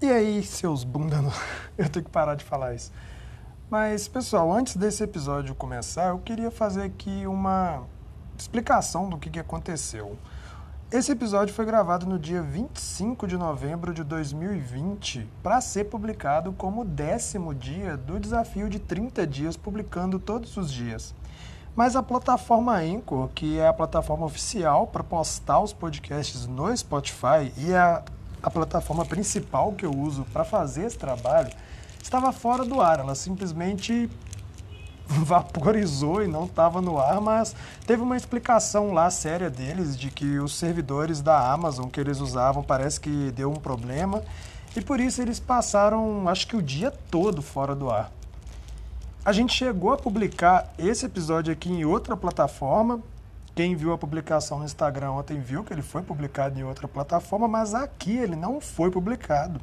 E aí, seus bunda. Eu tenho que parar de falar isso. Mas, pessoal, antes desse episódio começar, eu queria fazer aqui uma explicação do que, que aconteceu. Esse episódio foi gravado no dia 25 de novembro de 2020 para ser publicado como décimo dia do desafio de 30 dias, publicando todos os dias. Mas a plataforma Anchor, que é a plataforma oficial para postar os podcasts no Spotify e a, a plataforma principal que eu uso para fazer esse trabalho, estava fora do ar. Ela simplesmente vaporizou e não estava no ar, mas teve uma explicação lá séria deles de que os servidores da Amazon que eles usavam parece que deu um problema e por isso eles passaram, acho que o dia todo fora do ar. A gente chegou a publicar esse episódio aqui em outra plataforma. Quem viu a publicação no Instagram ontem viu que ele foi publicado em outra plataforma, mas aqui ele não foi publicado.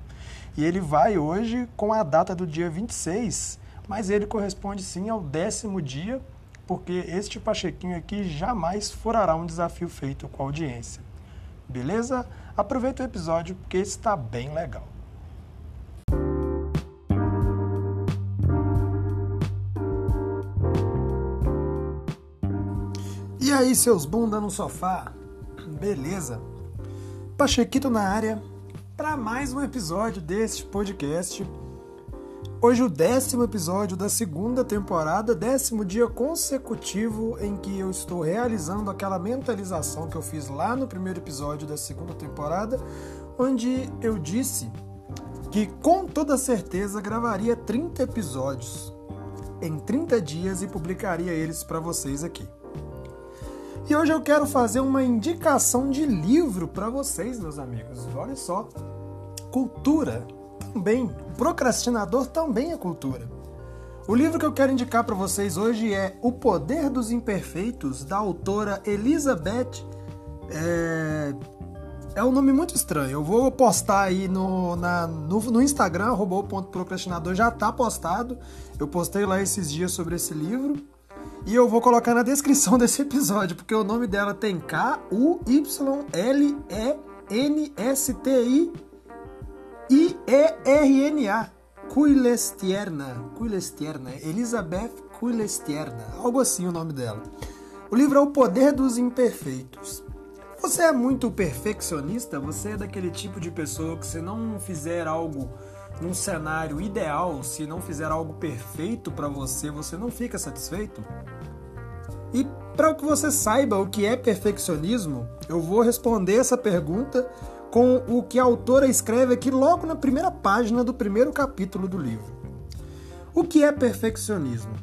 E ele vai hoje com a data do dia 26 mas ele corresponde sim ao décimo dia, porque este Pachequinho aqui jamais furará um desafio feito com a audiência. Beleza? Aproveita o episódio porque está bem legal. Aí, seus bunda no sofá? Beleza? Pachequito na área para mais um episódio deste podcast Hoje o décimo episódio da segunda temporada, décimo dia consecutivo em que eu estou realizando aquela mentalização que eu fiz lá no primeiro episódio da segunda temporada, onde eu disse que com toda certeza gravaria 30 episódios em 30 dias e publicaria eles para vocês aqui. E hoje eu quero fazer uma indicação de livro para vocês, meus amigos. Olha só, cultura também, procrastinador também é cultura. O livro que eu quero indicar para vocês hoje é O Poder dos Imperfeitos, da autora Elizabeth. É, é um nome muito estranho. Eu vou postar aí no, na, no, no Instagram, robô.procrastinador, já está postado. Eu postei lá esses dias sobre esse livro. E eu vou colocar na descrição desse episódio, porque o nome dela tem K-U-Y-L-E-N-S-T-I I-E-R-N-A. Kuilestierna. Kuilestierna. Elizabeth Kuilestierna. Algo assim o nome dela. O livro é O Poder dos Imperfeitos. Você é muito perfeccionista? Você é daquele tipo de pessoa que se não fizer algo num cenário ideal, se não fizer algo perfeito para você, você não fica satisfeito? E para que você saiba o que é perfeccionismo, eu vou responder essa pergunta com o que a autora escreve aqui logo na primeira página do primeiro capítulo do livro. O que é perfeccionismo?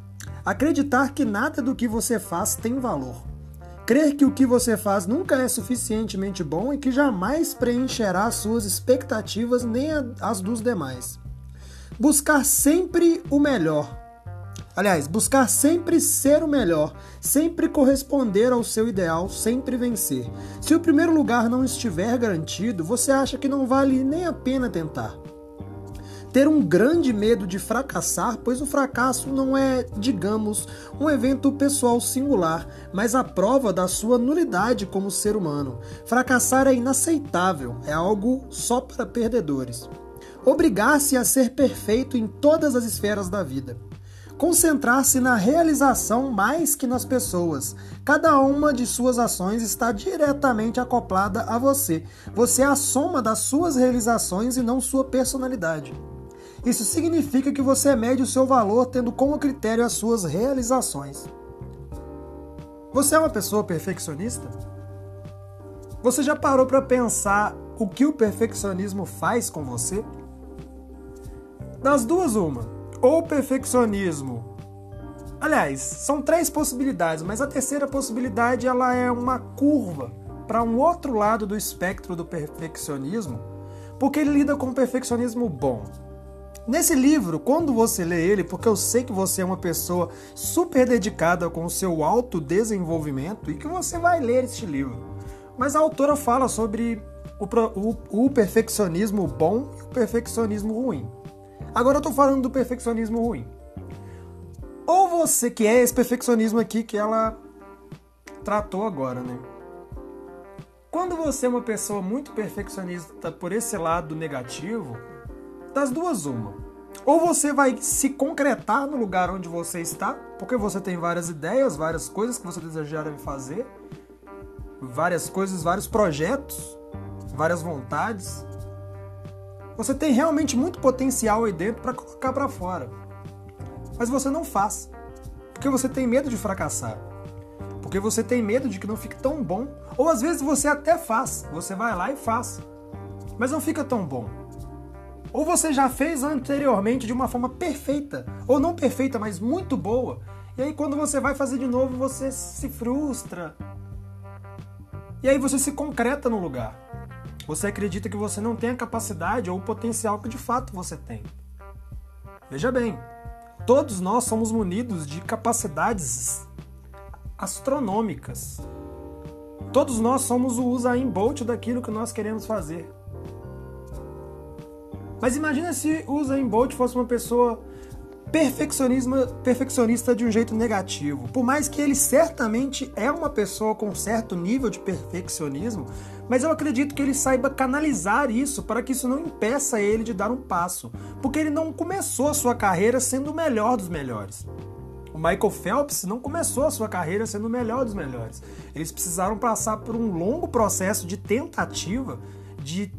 Acreditar que nada do que você faz tem valor. Crer que o que você faz nunca é suficientemente bom e que jamais preencherá suas expectativas nem as dos demais. Buscar sempre o melhor, Aliás, buscar sempre ser o melhor, sempre corresponder ao seu ideal, sempre vencer. Se o primeiro lugar não estiver garantido, você acha que não vale nem a pena tentar. Ter um grande medo de fracassar, pois o fracasso não é, digamos, um evento pessoal singular, mas a prova da sua nulidade como ser humano. Fracassar é inaceitável, é algo só para perdedores. Obrigar-se a ser perfeito em todas as esferas da vida concentrar-se na realização mais que nas pessoas. Cada uma de suas ações está diretamente acoplada a você. Você é a soma das suas realizações e não sua personalidade. Isso significa que você mede o seu valor tendo como critério as suas realizações. Você é uma pessoa perfeccionista? Você já parou para pensar o que o perfeccionismo faz com você? Das duas, uma ou perfeccionismo. Aliás, são três possibilidades, mas a terceira possibilidade ela é uma curva para um outro lado do espectro do perfeccionismo, porque ele lida com o perfeccionismo bom. Nesse livro, quando você lê ele, porque eu sei que você é uma pessoa super dedicada com o seu autodesenvolvimento e que você vai ler este livro. Mas a autora fala sobre o, o, o perfeccionismo bom e o perfeccionismo ruim. Agora eu tô falando do perfeccionismo ruim. Ou você que é esse perfeccionismo aqui que ela tratou agora, né? Quando você é uma pessoa muito perfeccionista por esse lado negativo, das duas uma. Ou você vai se concretar no lugar onde você está, porque você tem várias ideias, várias coisas que você desejaria fazer, várias coisas, vários projetos, várias vontades. Você tem realmente muito potencial aí dentro para colocar para fora. Mas você não faz. Porque você tem medo de fracassar. Porque você tem medo de que não fique tão bom. Ou às vezes você até faz. Você vai lá e faz. Mas não fica tão bom. Ou você já fez anteriormente de uma forma perfeita. Ou não perfeita, mas muito boa. E aí quando você vai fazer de novo, você se frustra. E aí você se concreta no lugar. Você acredita que você não tem a capacidade ou o potencial que de fato você tem. Veja bem, todos nós somos munidos de capacidades astronômicas. Todos nós somos o Usain Bolt daquilo que nós queremos fazer. Mas imagina se o Usain Bolt fosse uma pessoa perfeccionista de um jeito negativo. Por mais que ele certamente é uma pessoa com um certo nível de perfeccionismo, mas eu acredito que ele saiba canalizar isso para que isso não impeça ele de dar um passo, porque ele não começou a sua carreira sendo o melhor dos melhores. O Michael Phelps não começou a sua carreira sendo o melhor dos melhores. Eles precisaram passar por um longo processo de tentativa, de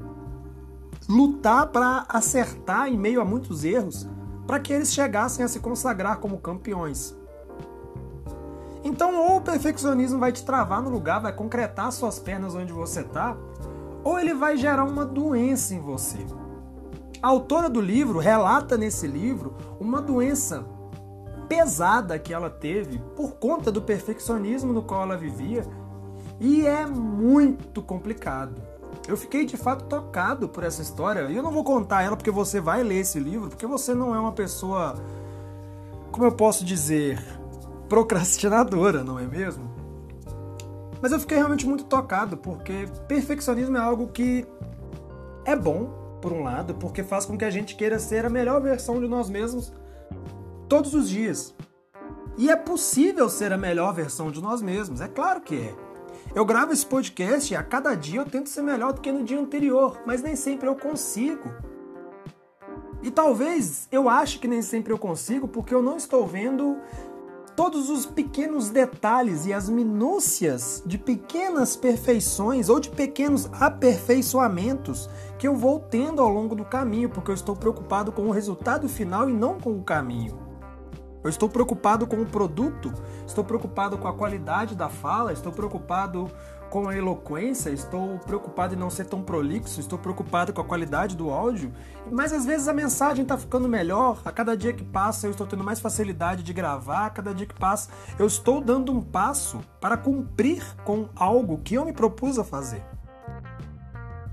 lutar para acertar em meio a muitos erros, para que eles chegassem a se consagrar como campeões. Então, ou o perfeccionismo vai te travar no lugar, vai concretar suas pernas onde você está, ou ele vai gerar uma doença em você. A autora do livro relata nesse livro uma doença pesada que ela teve por conta do perfeccionismo no qual ela vivia e é muito complicado. Eu fiquei de fato tocado por essa história e eu não vou contar ela porque você vai ler esse livro, porque você não é uma pessoa, como eu posso dizer, procrastinadora, não é mesmo? Mas eu fiquei realmente muito tocado porque perfeccionismo é algo que é bom, por um lado, porque faz com que a gente queira ser a melhor versão de nós mesmos todos os dias. E é possível ser a melhor versão de nós mesmos, é claro que é. Eu gravo esse podcast e a cada dia eu tento ser melhor do que no dia anterior, mas nem sempre eu consigo. E talvez eu ache que nem sempre eu consigo porque eu não estou vendo todos os pequenos detalhes e as minúcias de pequenas perfeições ou de pequenos aperfeiçoamentos que eu vou tendo ao longo do caminho, porque eu estou preocupado com o resultado final e não com o caminho. Eu estou preocupado com o produto, estou preocupado com a qualidade da fala, estou preocupado com a eloquência, estou preocupado em não ser tão prolixo, estou preocupado com a qualidade do áudio, mas às vezes a mensagem está ficando melhor. A cada dia que passa, eu estou tendo mais facilidade de gravar, a cada dia que passa, eu estou dando um passo para cumprir com algo que eu me propus a fazer.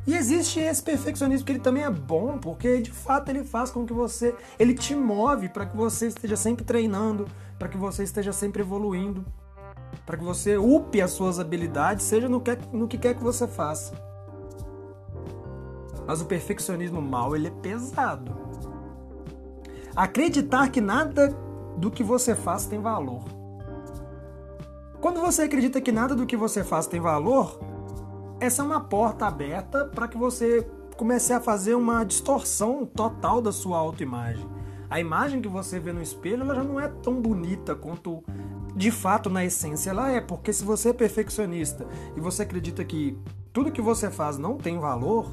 E existe esse perfeccionismo que ele também é bom, porque de fato ele faz com que você, ele te move para que você esteja sempre treinando, para que você esteja sempre evoluindo, para que você upe as suas habilidades, seja no que, no que quer que você faça. Mas o perfeccionismo mal, ele é pesado. Acreditar que nada do que você faz tem valor. Quando você acredita que nada do que você faz tem valor, essa é uma porta aberta para que você comece a fazer uma distorção total da sua autoimagem. A imagem que você vê no espelho ela já não é tão bonita quanto de fato na essência ela é, porque se você é perfeccionista e você acredita que tudo que você faz não tem valor,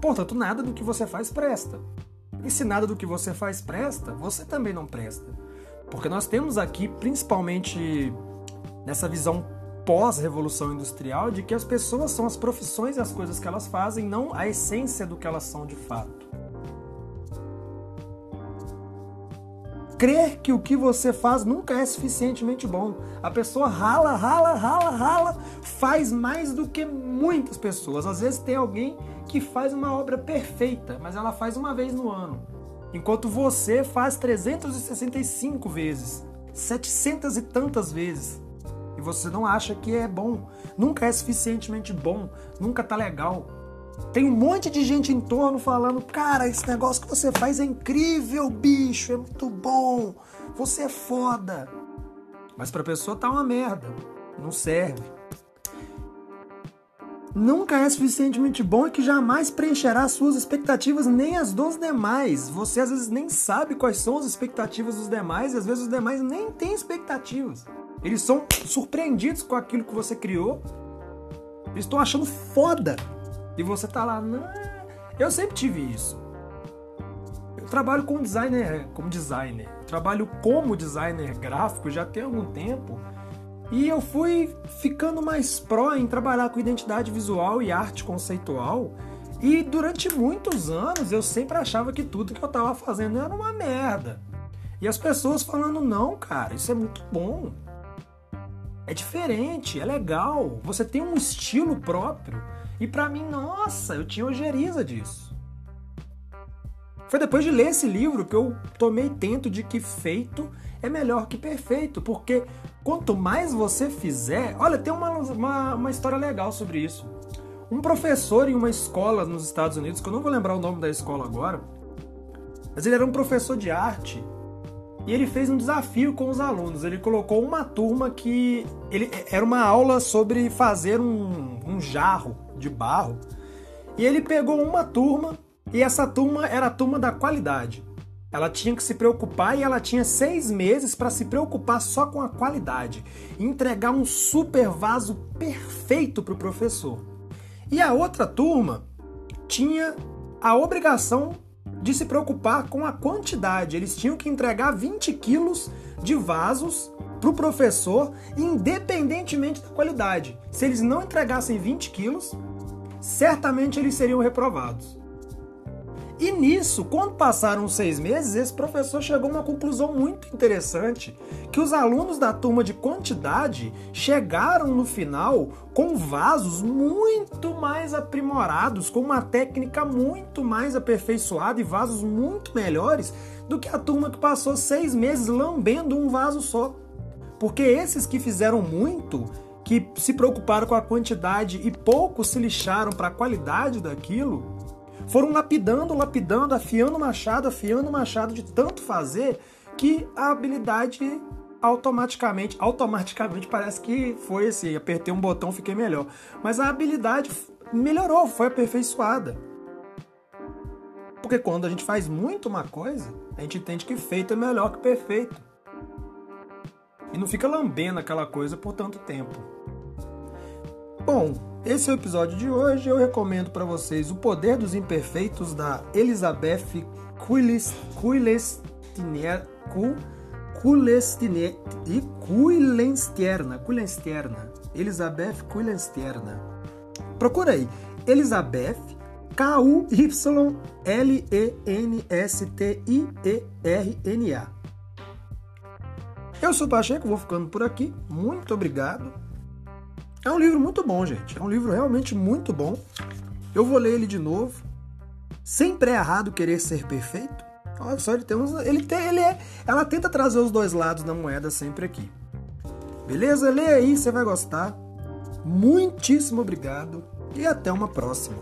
portanto nada do que você faz presta. E se nada do que você faz presta, você também não presta. Porque nós temos aqui, principalmente nessa visão pós-revolução industrial de que as pessoas são as profissões e as coisas que elas fazem, não a essência do que elas são de fato. Crer que o que você faz nunca é suficientemente bom. A pessoa rala, rala, rala, rala, faz mais do que muitas pessoas. Às vezes tem alguém que faz uma obra perfeita, mas ela faz uma vez no ano. Enquanto você faz 365 vezes, 700 e tantas vezes e você não acha que é bom, nunca é suficientemente bom, nunca tá legal. Tem um monte de gente em torno falando: "Cara, esse negócio que você faz é incrível, bicho, é muito bom. Você é foda". Mas pra pessoa tá uma merda, não serve. nunca é suficientemente bom e que jamais preencherá suas expectativas nem as dos demais. Você às vezes nem sabe quais são as expectativas dos demais e às vezes os demais nem têm expectativas. Eles são surpreendidos com aquilo que você criou. Eles estão achando foda. E você tá lá, não. Eu sempre tive isso. Eu trabalho como designer, como designer. Eu trabalho como designer gráfico já tem algum tempo. E eu fui ficando mais pró em trabalhar com identidade visual e arte conceitual. E durante muitos anos eu sempre achava que tudo que eu estava fazendo era uma merda. E as pessoas falando: não, cara, isso é muito bom. É diferente, é legal. Você tem um estilo próprio. E para mim, nossa, eu tinha ojeriza disso. Foi depois de ler esse livro que eu tomei tento de que feito é melhor que perfeito, porque quanto mais você fizer. Olha, tem uma, uma, uma, história legal sobre isso. Um professor em uma escola nos Estados Unidos, que eu não vou lembrar o nome da escola agora, mas ele era um professor de arte e ele fez um desafio com os alunos. Ele colocou uma turma que. Ele, era uma aula sobre fazer um, um jarro de barro. E ele pegou uma turma, e essa turma era a turma da qualidade. Ela tinha que se preocupar e ela tinha seis meses para se preocupar só com a qualidade, entregar um super vaso perfeito para o professor. E a outra turma tinha a obrigação de se preocupar com a quantidade. Eles tinham que entregar 20 quilos de vasos para o professor, independentemente da qualidade. Se eles não entregassem 20 quilos, certamente eles seriam reprovados. E nisso, quando passaram os seis meses, esse professor chegou a uma conclusão muito interessante: que os alunos da turma de quantidade chegaram no final com vasos muito mais aprimorados, com uma técnica muito mais aperfeiçoada e vasos muito melhores do que a turma que passou seis meses lambendo um vaso só. Porque esses que fizeram muito, que se preocuparam com a quantidade e pouco se lixaram para a qualidade daquilo, foram lapidando, lapidando, afiando machado, afiando machado de tanto fazer que a habilidade automaticamente, automaticamente parece que foi assim, apertei um botão, fiquei melhor. Mas a habilidade melhorou, foi aperfeiçoada. Porque quando a gente faz muito uma coisa, a gente entende que feito é melhor que perfeito. E não fica lambendo aquela coisa por tanto tempo. Bom, esse é o episódio de hoje. Eu recomendo para vocês O Poder dos Imperfeitos da Elizabeth Kuilenstierna Kuilenstierna. Kuilenstierna. Elizabeth Kuilenstierna. Procura aí. Elizabeth K-U-Y-L-E-N-S-T-I-E-R-N-A. Eu sou o Pacheco, vou ficando por aqui. Muito obrigado. É um livro muito bom, gente. É um livro realmente muito bom. Eu vou ler ele de novo. Sempre é errado querer ser perfeito. Olha só, ele tem uns, ele tem, ele é, ela tenta trazer os dois lados da moeda sempre aqui. Beleza? Lê aí, você vai gostar. Muitíssimo obrigado e até uma próxima.